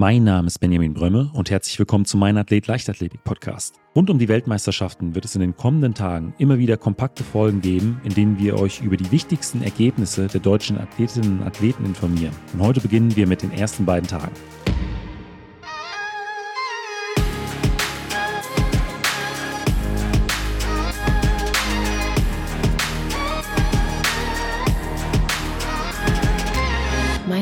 Mein Name ist Benjamin Brömme und herzlich willkommen zu Mein Athlet Leichtathletik Podcast. Rund um die Weltmeisterschaften wird es in den kommenden Tagen immer wieder kompakte Folgen geben, in denen wir euch über die wichtigsten Ergebnisse der deutschen Athletinnen und Athleten informieren. Und heute beginnen wir mit den ersten beiden Tagen.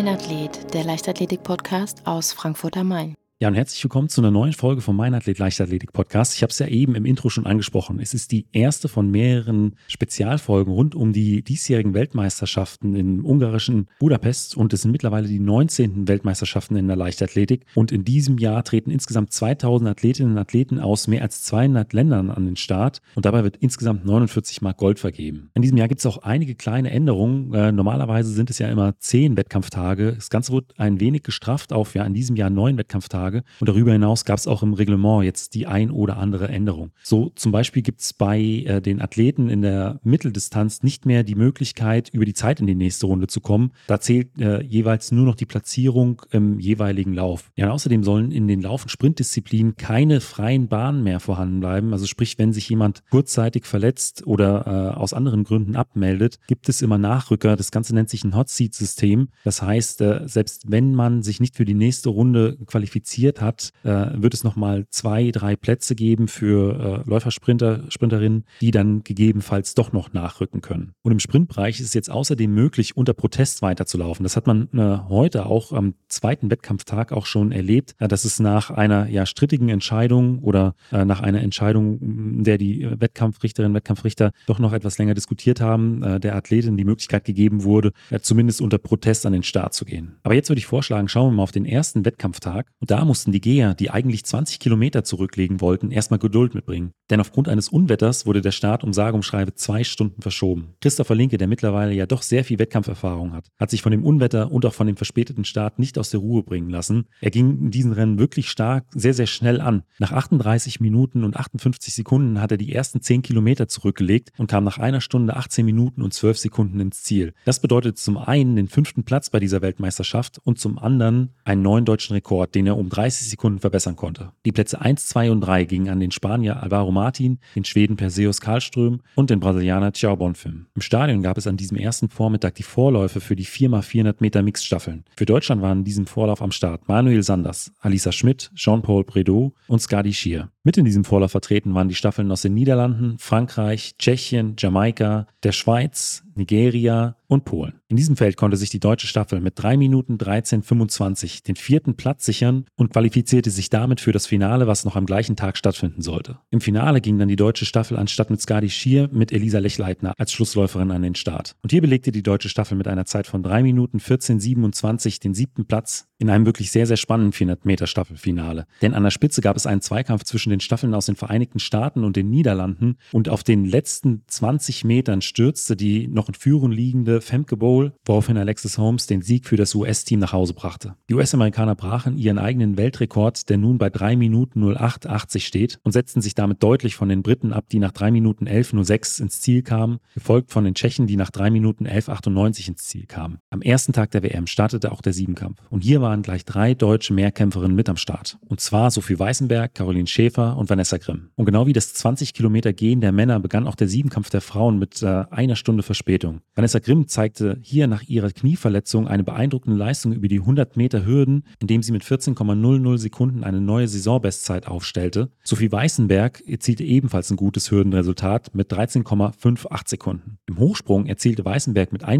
Athlet, der Leichtathletik-Podcast aus Frankfurt am Main. Ja, und herzlich willkommen zu einer neuen Folge vom Mein Athlet Leichtathletik Podcast. Ich habe es ja eben im Intro schon angesprochen. Es ist die erste von mehreren Spezialfolgen rund um die diesjährigen Weltmeisterschaften im ungarischen Budapest und es sind mittlerweile die 19. Weltmeisterschaften in der Leichtathletik und in diesem Jahr treten insgesamt 2000 Athletinnen und Athleten aus mehr als 200 Ländern an den Start und dabei wird insgesamt 49 Mark Gold vergeben. In diesem Jahr gibt es auch einige kleine Änderungen. Äh, normalerweise sind es ja immer zehn Wettkampftage. Das Ganze wird ein wenig gestrafft auf ja in diesem Jahr neun Wettkampftage. Tage. Und darüber hinaus gab es auch im Reglement jetzt die ein oder andere Änderung. So zum Beispiel gibt es bei äh, den Athleten in der Mitteldistanz nicht mehr die Möglichkeit, über die Zeit in die nächste Runde zu kommen. Da zählt äh, jeweils nur noch die Platzierung im jeweiligen Lauf. Ja, außerdem sollen in den Lauf- und Sprintdisziplinen keine freien Bahnen mehr vorhanden bleiben. Also sprich, wenn sich jemand kurzzeitig verletzt oder äh, aus anderen Gründen abmeldet, gibt es immer Nachrücker. Das Ganze nennt sich ein Hot Seat System. Das heißt, äh, selbst wenn man sich nicht für die nächste Runde qualifiziert, qualifiziert hat, äh, wird es nochmal zwei, drei Plätze geben für äh, Läufersprinter, Sprinterinnen, die dann gegebenenfalls doch noch nachrücken können. Und im Sprintbereich ist es jetzt außerdem möglich, unter Protest weiterzulaufen. Das hat man äh, heute auch am zweiten Wettkampftag auch schon erlebt, dass es nach einer ja strittigen Entscheidung oder nach einer Entscheidung, in der die Wettkampfrichterinnen Wettkampfrichter doch noch etwas länger diskutiert haben, der Athletin die Möglichkeit gegeben wurde, zumindest unter Protest an den Start zu gehen. Aber jetzt würde ich vorschlagen, schauen wir mal auf den ersten Wettkampftag. Und da mussten die Geher, die eigentlich 20 Kilometer zurücklegen wollten, erstmal Geduld mitbringen. Denn aufgrund eines Unwetters wurde der Start um sage schreibe zwei Stunden verschoben. Christopher Linke, der mittlerweile ja doch sehr viel Wettkampferfahrung hat, hat sich von dem Unwetter und auch von dem verspäteten Start nicht aus der Ruhe bringen lassen. Er ging in diesen Rennen wirklich stark, sehr, sehr schnell an. Nach 38 Minuten und 58 Sekunden hat er die ersten 10 Kilometer zurückgelegt und kam nach einer Stunde 18 Minuten und 12 Sekunden ins Ziel. Das bedeutet zum einen den fünften Platz bei dieser Weltmeisterschaft und zum anderen einen neuen deutschen Rekord, den er um 30 Sekunden verbessern konnte. Die Plätze 1, 2 und 3 gingen an den Spanier Alvaro Martin, den Schweden Perseus Karlström und den Brasilianer Thiago Bonfim. Im Stadion gab es an diesem ersten Vormittag die Vorläufe für die 4x400 Meter Mixstaffeln. Für Deutschland waren in diesem Vorlauf am Start Manuel Sanders, Alisa Schmidt, Jean-Paul Bredow und Skadi Schier. Mit in diesem Vorlauf vertreten waren die Staffeln aus den Niederlanden, Frankreich, Tschechien, Jamaika, der Schweiz, Nigeria und Polen. In diesem Feld konnte sich die deutsche Staffel mit 3 Minuten 13,25 den vierten Platz sichern und qualifizierte sich damit für das Finale, was noch am gleichen Tag stattfinden sollte. Im Finale ging dann die deutsche Staffel anstatt mit Skadi Schier mit Elisa Lechleitner als Schlussläuferin an den Start. Und hier belegte die deutsche Staffel mit einer Zeit von 3 Minuten 14,27 den siebten Platz in einem wirklich sehr, sehr spannenden 400 Meter Staffelfinale. Denn an der Spitze gab es einen Zweikampf zwischen den Staffeln aus den Vereinigten Staaten und den Niederlanden und auf den letzten 20 Metern stürzte die noch in Führung liegende Femke Bowl, woraufhin Alexis Holmes den Sieg für das US-Team nach Hause brachte. Die US-Amerikaner brachen ihren eigenen Weltrekord, der nun bei 3 Minuten 08,80 steht und setzten sich damit deutlich von den Briten ab, die nach 3 Minuten 11,06 ins Ziel kamen, gefolgt von den Tschechen, die nach 3 Minuten 11,98 ins Ziel kamen. Am ersten Tag der WM startete auch der Siebenkampf und hier waren gleich drei deutsche Mehrkämpferinnen mit am Start. Und zwar Sophie Weißenberg, Caroline Schäfer und Vanessa Grimm. Und genau wie das 20 Kilometer Gehen der Männer begann auch der Siebenkampf der Frauen mit äh, einer Stunde Verspätung. Vanessa Grimm zeigte hier nach ihrer Knieverletzung eine beeindruckende Leistung über die 100 Meter Hürden, indem sie mit 14,00 Sekunden eine neue Saisonbestzeit aufstellte. Sophie Weißenberg erzielte ebenfalls ein gutes Hürdenresultat mit 13,58 Sekunden. Im Hochsprung erzielte Weißenberg mit 1,86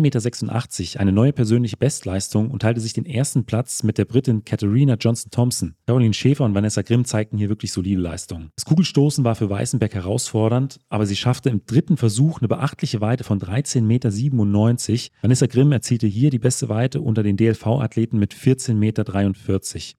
Meter eine neue persönliche Bestleistung und teilte sich den ersten Platz mit der Britin Katharina Johnson-Thompson. Caroline Schäfer und Vanessa Grimm zeigten hier wirklich solide Leistungen. Das Kugelstoßen war für Weißenberg herausfordernd, aber sie schaffte im dritten Versuch eine beachtliche Weite von 13,97 Meter. Vanessa Grimm erzielte hier die beste Weite unter den DLV-Athleten mit 14,43 Meter.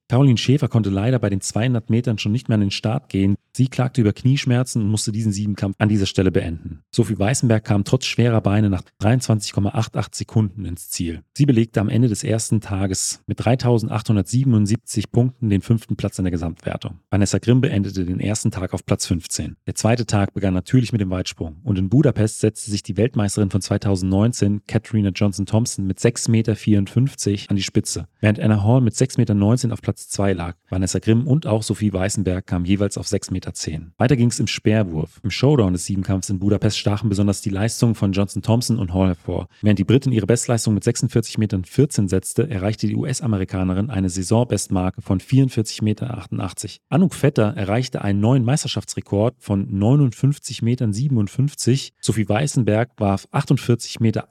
Caroline Schäfer konnte leider bei den 200 Metern schon nicht mehr an den Start gehen. Sie klagte über Knieschmerzen und musste diesen Siebenkampf an dieser Stelle beenden. Sophie Weißenberg kam trotz schwerer Beine nach 23,88 Sekunden ins Ziel. Sie belegte am Ende des ersten Tages mit 3877 Punkten den fünften Platz in der Gesamtwertung. Vanessa Grimm beendete den ersten Tag auf Platz 15. Der zweite Tag begann natürlich mit dem Weitsprung und in Budapest setzte sich die Weltmeisterin von 2019, Katharina Johnson-Thompson, mit 6,54 Meter an die Spitze, während Anna Hall mit 6,19 Meter auf Platz 2 lag. Vanessa Grimm und auch Sophie Weißenberg kamen jeweils auf 6,10 Meter. Weiter ging es im Speerwurf. Im Showdown des Siebenkampfs in Budapest stachen besonders die Leistungen von Johnson-Thompson und Hall hervor. Während die Britin ihre Bestleistung mit 46,14 Metern setzte, erreichte die US-Amerikanerin eine Saisonbestmarke von 44,88 Meter. Anouk Vetter erreichte einen neuen Meisterschaftsrekord von 59,57 Metern. Sophie Weißenberg warf 48,51 Meter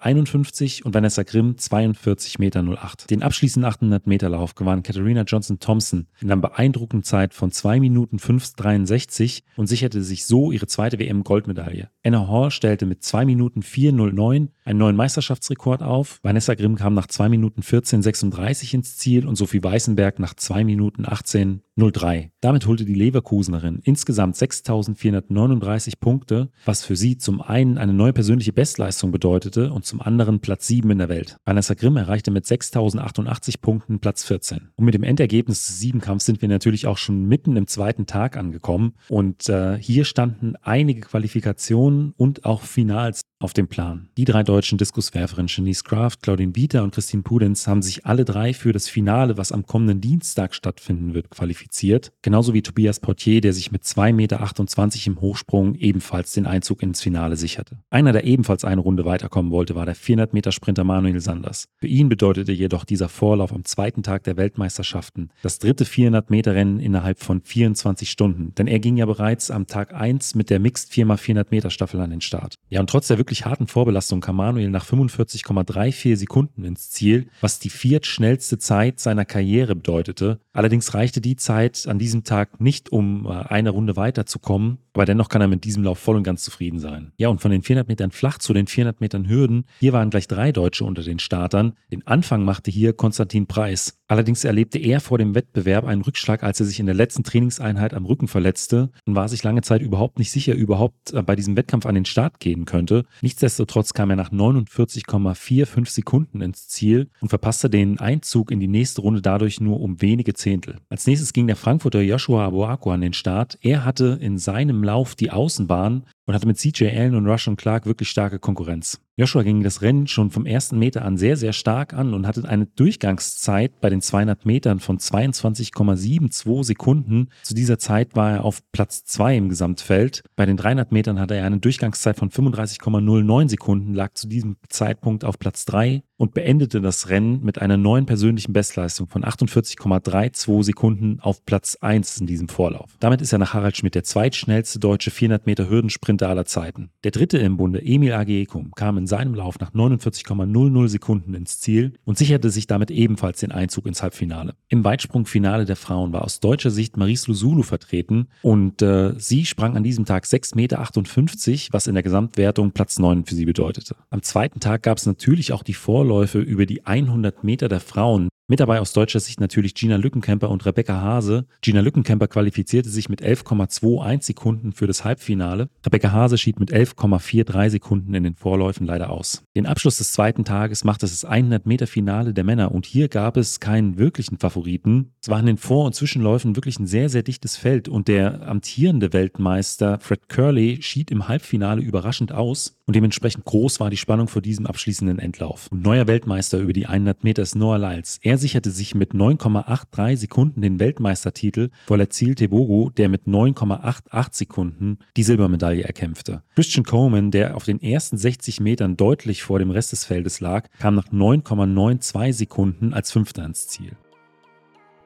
und Vanessa Grimm 42,08 Meter. Den abschließenden 800 Meter Lauf gewann Katharina Johnson-Thompson in einer beeindruckenden Zeit von 2 Minuten 5,63 und sicherte sich so ihre zweite WM-Goldmedaille. Anna Hall stellte mit 2 Minuten 4,09 einen neuen Meisterschaftsrekord auf. Vanessa Grimm kam nach 2 Minuten 14,36 ins Ziel und Sophie Weißenberg nach 2 Minuten 18,03. Damit holte die Leverkusenerin insgesamt 6.439 Punkte, was für sie zum einen eine neue persönliche Bestleistung bedeutete und zum anderen Platz 7 in der Welt. Vanessa Grimm erreichte mit 6.088 Punkten Platz 14. Und mit dem Endergebnis des Siebenkampfs sind wir natürlich auch schon mitten im zweiten Tag angekommen und äh, hier standen einige Qualifikationen und auch Finals auf dem Plan. Die drei deutschen Diskuswerferinnen Shanice Kraft, Claudine Bieter und Christine Pudenz haben sich alle drei für das Finale, was am kommenden Dienstag stattfinden wird, qualifiziert. Genauso wie Tobias Portier, der sich mit 2,28 Meter im Hochsprung ebenfalls den Einzug ins Finale sicherte. Einer, der ebenfalls eine Runde weiterkommen wollte, war der 400 Meter Sprinter Manuel Sanders. Für ihn bedeutete jedoch dieser Vorlauf am zweiten Tag der Weltmeisterschaften das dritte 400 Meter Rennen innerhalb von 24 Stunden, denn er ging ja bereits am Tag 1 mit der Mixed 4x400 Meter Staffel an den Start. Ja, und trotz der wirklich harten Vorbelastung kam Manuel nach 45,34 Sekunden ins Ziel, was die viertschnellste Zeit seiner Karriere bedeutete. Allerdings reichte die Zeit an diesem Tag nicht, um äh, eine Runde weiterzukommen, aber dennoch kann er mit diesem Lauf voll und ganz zufrieden sein. Ja, und von den 400 Metern flach zu den 400 Metern Hürden, hier waren gleich drei Deutsche unter den Startern. Den Anfang machte hier Konstantin Preis. Allerdings erlebte er vor dem Wettbewerb einen Rückschlag, als er sich in der letzten Trainingseinheit am Rücken verletzte und war sich lange Zeit überhaupt nicht sicher, überhaupt äh, bei diesem Wettkampf an den Start gehen könnte. Nichtsdestotrotz kam er nach 49,45 Sekunden ins Ziel und verpasste den Einzug in die nächste Runde dadurch nur um wenige Zehntel. Als nächstes ging der Frankfurter Joshua Aboako an den Start. Er hatte in seinem Lauf die Außenbahn und hatte mit CJ Allen und Rush und Clark wirklich starke Konkurrenz. Joshua ging das Rennen schon vom ersten Meter an sehr, sehr stark an und hatte eine Durchgangszeit bei den 200 Metern von 22,72 Sekunden. Zu dieser Zeit war er auf Platz 2 im Gesamtfeld. Bei den 300 Metern hatte er eine Durchgangszeit von 35,09 Sekunden, lag zu diesem Zeitpunkt auf Platz 3 und beendete das Rennen mit einer neuen persönlichen Bestleistung von 48,32 Sekunden auf Platz 1 in diesem Vorlauf. Damit ist er nach Harald Schmidt der zweitschnellste deutsche 400 Meter Hürdensprinter aller Zeiten. Der dritte im Bunde, Emil Agekum, kam in seinem Lauf nach 49,00 Sekunden ins Ziel und sicherte sich damit ebenfalls den Einzug ins Halbfinale. Im Weitsprungfinale der Frauen war aus deutscher Sicht Maries Lusulu vertreten und äh, sie sprang an diesem Tag 6,58 Meter, was in der Gesamtwertung Platz 9 für sie bedeutete. Am zweiten Tag gab es natürlich auch die Vorläufe über die 100 Meter der Frauen. Mit dabei aus deutscher Sicht natürlich Gina Lückenkämper und Rebecca Hase. Gina Lückenkämper qualifizierte sich mit 11,21 Sekunden für das Halbfinale. Rebecca Hase schied mit 11,43 Sekunden in den Vorläufen leider aus. Den Abschluss des zweiten Tages machte es das 100 Meter Finale der Männer und hier gab es keinen wirklichen Favoriten. Es war in den Vor- und Zwischenläufen wirklich ein sehr, sehr dichtes Feld und der amtierende Weltmeister Fred Curley schied im Halbfinale überraschend aus und dementsprechend groß war die Spannung vor diesem abschließenden Endlauf. Und neuer Weltmeister über die 100 Meter ist Noah Lyles. Er sicherte sich mit 9,83 Sekunden den Weltmeistertitel vor Lazil Tebogo, der mit 9,88 Sekunden die Silbermedaille erkämpfte. Christian Coleman, der auf den ersten 60 Metern deutlich vor dem Rest des Feldes lag, kam nach 9,92 Sekunden als Fünfter ins Ziel.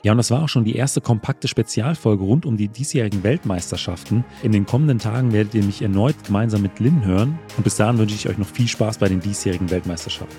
Ja, und das war auch schon die erste kompakte Spezialfolge rund um die diesjährigen Weltmeisterschaften. In den kommenden Tagen werdet ihr mich erneut gemeinsam mit Lynn hören. Und bis dahin wünsche ich euch noch viel Spaß bei den diesjährigen Weltmeisterschaften.